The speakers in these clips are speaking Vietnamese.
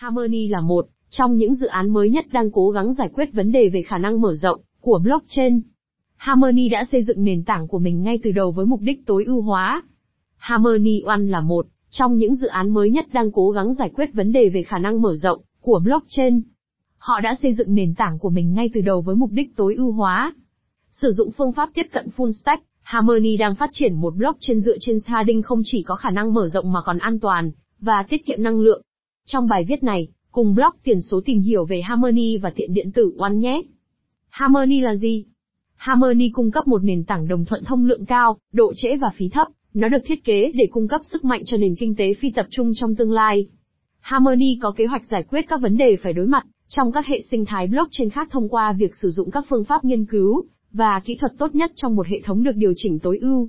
Harmony là một trong những dự án mới nhất đang cố gắng giải quyết vấn đề về khả năng mở rộng của blockchain. Harmony đã xây dựng nền tảng của mình ngay từ đầu với mục đích tối ưu hóa. Harmony One là một trong những dự án mới nhất đang cố gắng giải quyết vấn đề về khả năng mở rộng của blockchain. Họ đã xây dựng nền tảng của mình ngay từ đầu với mục đích tối ưu hóa. Sử dụng phương pháp tiếp cận full stack, Harmony đang phát triển một blockchain dựa trên sharding không chỉ có khả năng mở rộng mà còn an toàn và tiết kiệm năng lượng. Trong bài viết này, cùng blog tiền số tìm hiểu về Harmony và tiện điện tử One nhé. Harmony là gì? Harmony cung cấp một nền tảng đồng thuận thông lượng cao, độ trễ và phí thấp. Nó được thiết kế để cung cấp sức mạnh cho nền kinh tế phi tập trung trong tương lai. Harmony có kế hoạch giải quyết các vấn đề phải đối mặt trong các hệ sinh thái blockchain khác thông qua việc sử dụng các phương pháp nghiên cứu và kỹ thuật tốt nhất trong một hệ thống được điều chỉnh tối ưu.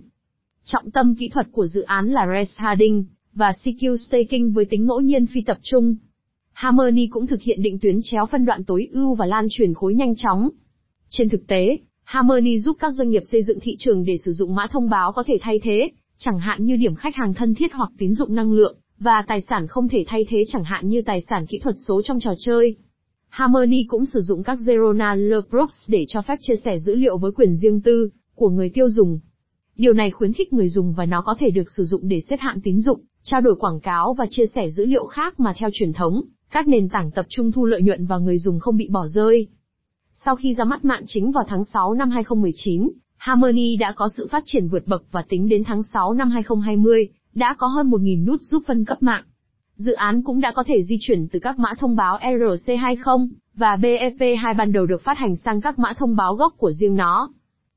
Trọng tâm kỹ thuật của dự án là Resharding và CQ Staking với tính ngẫu nhiên phi tập trung. Harmony cũng thực hiện định tuyến chéo phân đoạn tối ưu và lan truyền khối nhanh chóng. Trên thực tế, Harmony giúp các doanh nghiệp xây dựng thị trường để sử dụng mã thông báo có thể thay thế, chẳng hạn như điểm khách hàng thân thiết hoặc tín dụng năng lượng, và tài sản không thể thay thế chẳng hạn như tài sản kỹ thuật số trong trò chơi. Harmony cũng sử dụng các Zero Knowledge Proofs để cho phép chia sẻ dữ liệu với quyền riêng tư của người tiêu dùng. Điều này khuyến khích người dùng và nó có thể được sử dụng để xếp hạng tín dụng, trao đổi quảng cáo và chia sẻ dữ liệu khác mà theo truyền thống, các nền tảng tập trung thu lợi nhuận và người dùng không bị bỏ rơi. Sau khi ra mắt mạng chính vào tháng 6 năm 2019, Harmony đã có sự phát triển vượt bậc và tính đến tháng 6 năm 2020, đã có hơn 1.000 nút giúp phân cấp mạng. Dự án cũng đã có thể di chuyển từ các mã thông báo ERC20 và BEP2 ban đầu được phát hành sang các mã thông báo gốc của riêng nó.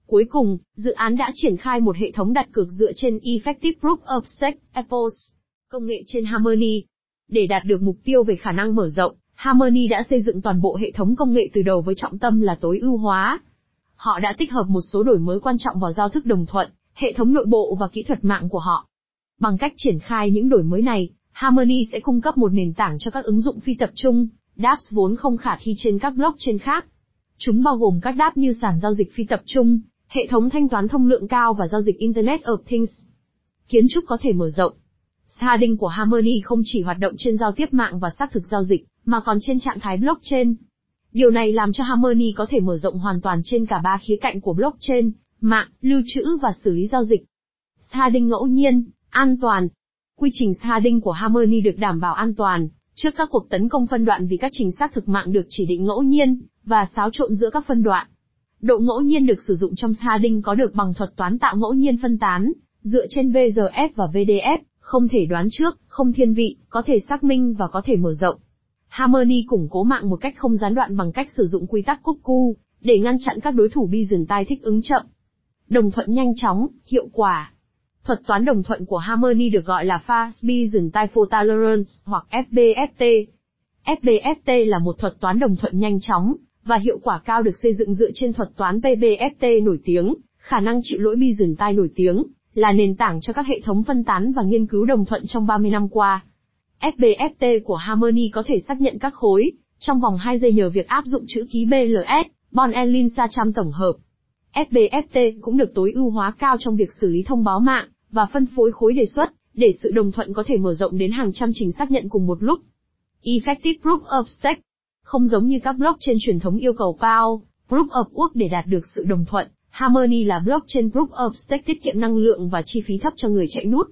Cuối cùng, dự án đã triển khai một hệ thống đặt cược dựa trên Effective Proof of Stake, EPOS, công nghệ trên Harmony. Để đạt được mục tiêu về khả năng mở rộng, Harmony đã xây dựng toàn bộ hệ thống công nghệ từ đầu với trọng tâm là tối ưu hóa. Họ đã tích hợp một số đổi mới quan trọng vào giao thức đồng thuận, hệ thống nội bộ và kỹ thuật mạng của họ. Bằng cách triển khai những đổi mới này, Harmony sẽ cung cấp một nền tảng cho các ứng dụng phi tập trung, dApps vốn không khả thi trên các blockchain khác. Chúng bao gồm các DApp như sàn giao dịch phi tập trung, hệ thống thanh toán thông lượng cao và giao dịch Internet of Things. Kiến trúc có thể mở rộng. Sharding của Harmony không chỉ hoạt động trên giao tiếp mạng và xác thực giao dịch, mà còn trên trạng thái blockchain. Điều này làm cho Harmony có thể mở rộng hoàn toàn trên cả ba khía cạnh của blockchain, mạng, lưu trữ và xử lý giao dịch. Sharding ngẫu nhiên, an toàn, Quy trình sharding của Harmony được đảm bảo an toàn trước các cuộc tấn công phân đoạn vì các trình xác thực mạng được chỉ định ngẫu nhiên và xáo trộn giữa các phân đoạn. Độ ngẫu nhiên được sử dụng trong sharding có được bằng thuật toán tạo ngẫu nhiên phân tán, dựa trên VRF và VDF, không thể đoán trước, không thiên vị, có thể xác minh và có thể mở rộng. Harmony củng cố mạng một cách không gián đoạn bằng cách sử dụng quy tắc cuckoo để ngăn chặn các đối thủ Byzantine thích ứng chậm. Đồng thuận nhanh chóng, hiệu quả. Thuật toán đồng thuận của Harmony được gọi là Fast Byzantine Fault Tolerance, hoặc FBFT. FBFT là một thuật toán đồng thuận nhanh chóng, và hiệu quả cao được xây dựng dựa trên thuật toán PBFT nổi tiếng, khả năng chịu lỗi Byzantine nổi tiếng, là nền tảng cho các hệ thống phân tán và nghiên cứu đồng thuận trong 30 năm qua. FBFT của Harmony có thể xác nhận các khối, trong vòng 2 giây nhờ việc áp dụng chữ ký BLS, Bon Elin Sacham tổng hợp. FBFT cũng được tối ưu hóa cao trong việc xử lý thông báo mạng, và phân phối khối đề xuất, để sự đồng thuận có thể mở rộng đến hàng trăm trình xác nhận cùng một lúc. Effective Proof of Stake Không giống như các blockchain truyền thống yêu cầu PAO, Proof of Work để đạt được sự đồng thuận, Harmony là blockchain Proof of Stake tiết kiệm năng lượng và chi phí thấp cho người chạy nút.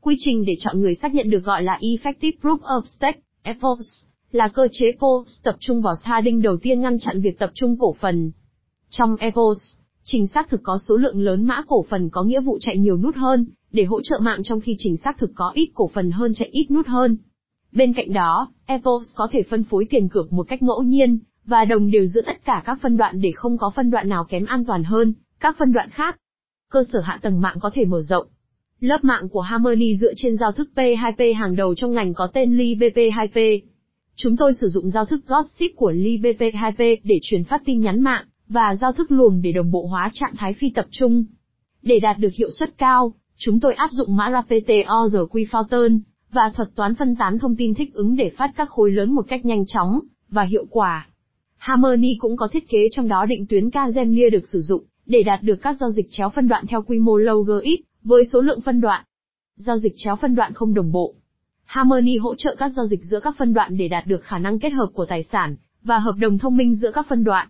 Quy trình để chọn người xác nhận được gọi là Effective Proof of Stake, EPOS, là cơ chế POS tập trung vào sharding đầu tiên ngăn chặn việc tập trung cổ phần. Trong EPOS, trình xác thực có số lượng lớn mã cổ phần có nghĩa vụ chạy nhiều nút hơn, để hỗ trợ mạng trong khi trình xác thực có ít cổ phần hơn chạy ít nút hơn. Bên cạnh đó, EPOS có thể phân phối tiền cược một cách ngẫu nhiên, và đồng đều giữa tất cả các phân đoạn để không có phân đoạn nào kém an toàn hơn các phân đoạn khác. Cơ sở hạ tầng mạng có thể mở rộng. Lớp mạng của Harmony dựa trên giao thức P2P hàng đầu trong ngành có tên LibP2P. Chúng tôi sử dụng giao thức Gossip của LibP2P để truyền phát tin nhắn mạng, và giao thức luồng để đồng bộ hóa trạng thái phi tập trung. Để đạt được hiệu suất cao, Chúng tôi áp dụng mã RPTORQ Fountain và thuật toán phân tán thông tin thích ứng để phát các khối lớn một cách nhanh chóng và hiệu quả. Harmony cũng có thiết kế trong đó định tuyến Kazemlia được sử dụng để đạt được các giao dịch chéo phân đoạn theo quy mô low ít với số lượng phân đoạn. Giao dịch chéo phân đoạn không đồng bộ. Harmony hỗ trợ các giao dịch giữa các phân đoạn để đạt được khả năng kết hợp của tài sản và hợp đồng thông minh giữa các phân đoạn.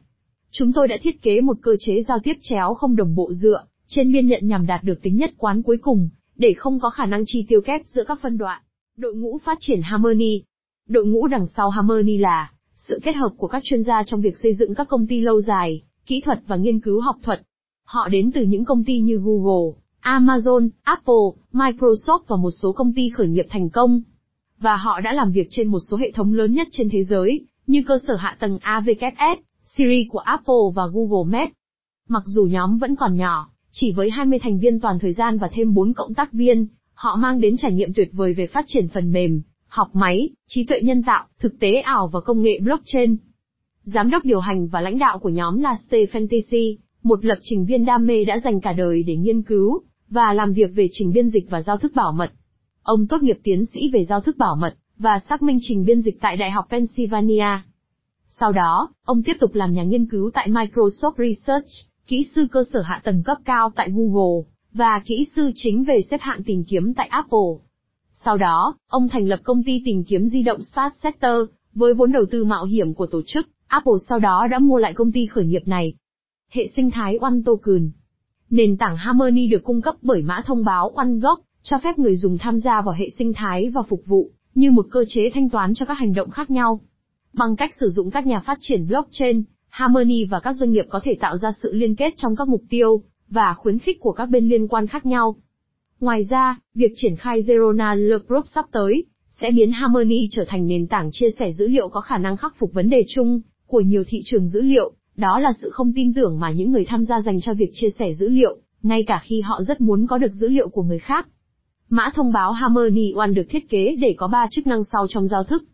Chúng tôi đã thiết kế một cơ chế giao tiếp chéo không đồng bộ dựa trên biên nhận nhằm đạt được tính nhất quán cuối cùng, để không có khả năng chi tiêu kép giữa các phân đoạn. Đội ngũ phát triển Harmony Đội ngũ đằng sau Harmony là sự kết hợp của các chuyên gia trong việc xây dựng các công ty lâu dài, kỹ thuật và nghiên cứu học thuật. Họ đến từ những công ty như Google, Amazon, Apple, Microsoft và một số công ty khởi nghiệp thành công. Và họ đã làm việc trên một số hệ thống lớn nhất trên thế giới, như cơ sở hạ tầng AWS, Siri của Apple và Google Maps. Mặc dù nhóm vẫn còn nhỏ, chỉ với 20 thành viên toàn thời gian và thêm 4 cộng tác viên, họ mang đến trải nghiệm tuyệt vời về phát triển phần mềm, học máy, trí tuệ nhân tạo, thực tế ảo và công nghệ blockchain. Giám đốc điều hành và lãnh đạo của nhóm là Stephen Tisi, một lập trình viên đam mê đã dành cả đời để nghiên cứu và làm việc về trình biên dịch và giao thức bảo mật. Ông tốt nghiệp tiến sĩ về giao thức bảo mật và xác minh trình biên dịch tại Đại học Pennsylvania. Sau đó, ông tiếp tục làm nhà nghiên cứu tại Microsoft Research, kỹ sư cơ sở hạ tầng cấp cao tại Google, và kỹ sư chính về xếp hạng tìm kiếm tại Apple. Sau đó, ông thành lập công ty tìm kiếm di động Start Sector, với vốn đầu tư mạo hiểm của tổ chức, Apple sau đó đã mua lại công ty khởi nghiệp này. Hệ sinh thái One Token Nền tảng Harmony được cung cấp bởi mã thông báo One gốc, cho phép người dùng tham gia vào hệ sinh thái và phục vụ, như một cơ chế thanh toán cho các hành động khác nhau. Bằng cách sử dụng các nhà phát triển blockchain, Harmony và các doanh nghiệp có thể tạo ra sự liên kết trong các mục tiêu, và khuyến khích của các bên liên quan khác nhau. Ngoài ra, việc triển khai Zero Knowledge Group sắp tới, sẽ biến Harmony trở thành nền tảng chia sẻ dữ liệu có khả năng khắc phục vấn đề chung của nhiều thị trường dữ liệu, đó là sự không tin tưởng mà những người tham gia dành cho việc chia sẻ dữ liệu, ngay cả khi họ rất muốn có được dữ liệu của người khác. Mã thông báo Harmony One được thiết kế để có 3 chức năng sau trong giao thức.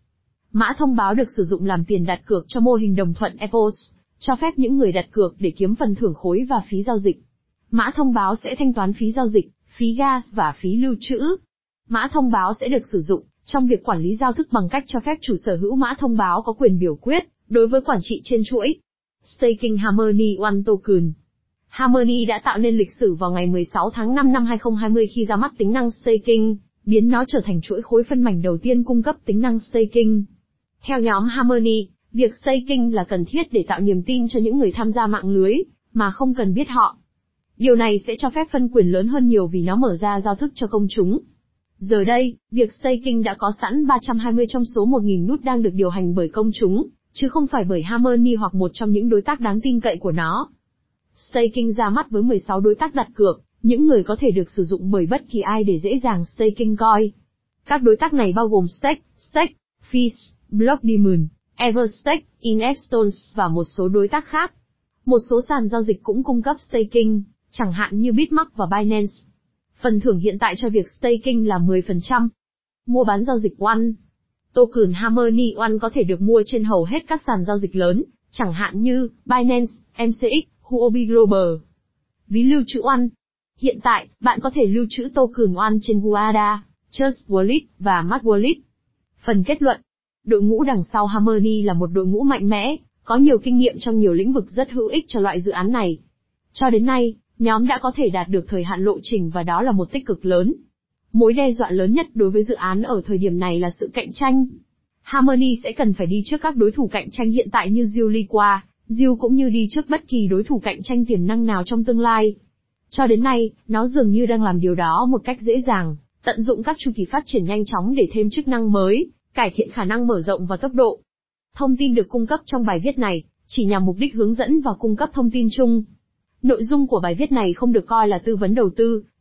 Mã thông báo được sử dụng làm tiền đặt cược cho mô hình đồng thuận EPOS, cho phép những người đặt cược để kiếm phần thưởng khối và phí giao dịch. Mã thông báo sẽ thanh toán phí giao dịch, phí gas và phí lưu trữ. Mã thông báo sẽ được sử dụng trong việc quản lý giao thức bằng cách cho phép chủ sở hữu mã thông báo có quyền biểu quyết đối với quản trị trên chuỗi. Staking Harmony One Token Harmony đã tạo nên lịch sử vào ngày 16 tháng 5 năm 2020 khi ra mắt tính năng staking, biến nó trở thành chuỗi khối phân mảnh đầu tiên cung cấp tính năng staking. Theo nhóm Harmony, việc staking là cần thiết để tạo niềm tin cho những người tham gia mạng lưới, mà không cần biết họ. Điều này sẽ cho phép phân quyền lớn hơn nhiều vì nó mở ra giao thức cho công chúng. Giờ đây, việc staking đã có sẵn 320 trong số 1.000 nút đang được điều hành bởi công chúng, chứ không phải bởi Harmony hoặc một trong những đối tác đáng tin cậy của nó. Staking ra mắt với 16 đối tác đặt cược, những người có thể được sử dụng bởi bất kỳ ai để dễ dàng staking coin. Các đối tác này bao gồm Stake, Stake, Fees, Block Demon, Everstake, Inexstones và một số đối tác khác. Một số sàn giao dịch cũng cung cấp staking, chẳng hạn như Bitmark và Binance. Phần thưởng hiện tại cho việc staking là 10%. Mua bán giao dịch One. Token Harmony Neon có thể được mua trên hầu hết các sàn giao dịch lớn, chẳng hạn như Binance, MCX, Huobi Global. Ví lưu trữ One. Hiện tại, bạn có thể lưu trữ token One trên Guada, Trust Wallet và Mart Wallet. Phần kết luận. Đội ngũ đằng sau Harmony là một đội ngũ mạnh mẽ, có nhiều kinh nghiệm trong nhiều lĩnh vực rất hữu ích cho loại dự án này. Cho đến nay, nhóm đã có thể đạt được thời hạn lộ trình và đó là một tích cực lớn. Mối đe dọa lớn nhất đối với dự án ở thời điểm này là sự cạnh tranh. Harmony sẽ cần phải đi trước các đối thủ cạnh tranh hiện tại như Zuliqua, Zil cũng như đi trước bất kỳ đối thủ cạnh tranh tiềm năng nào trong tương lai. Cho đến nay, nó dường như đang làm điều đó một cách dễ dàng, tận dụng các chu kỳ phát triển nhanh chóng để thêm chức năng mới, cải thiện khả năng mở rộng và tốc độ. Thông tin được cung cấp trong bài viết này chỉ nhằm mục đích hướng dẫn và cung cấp thông tin chung. Nội dung của bài viết này không được coi là tư vấn đầu tư,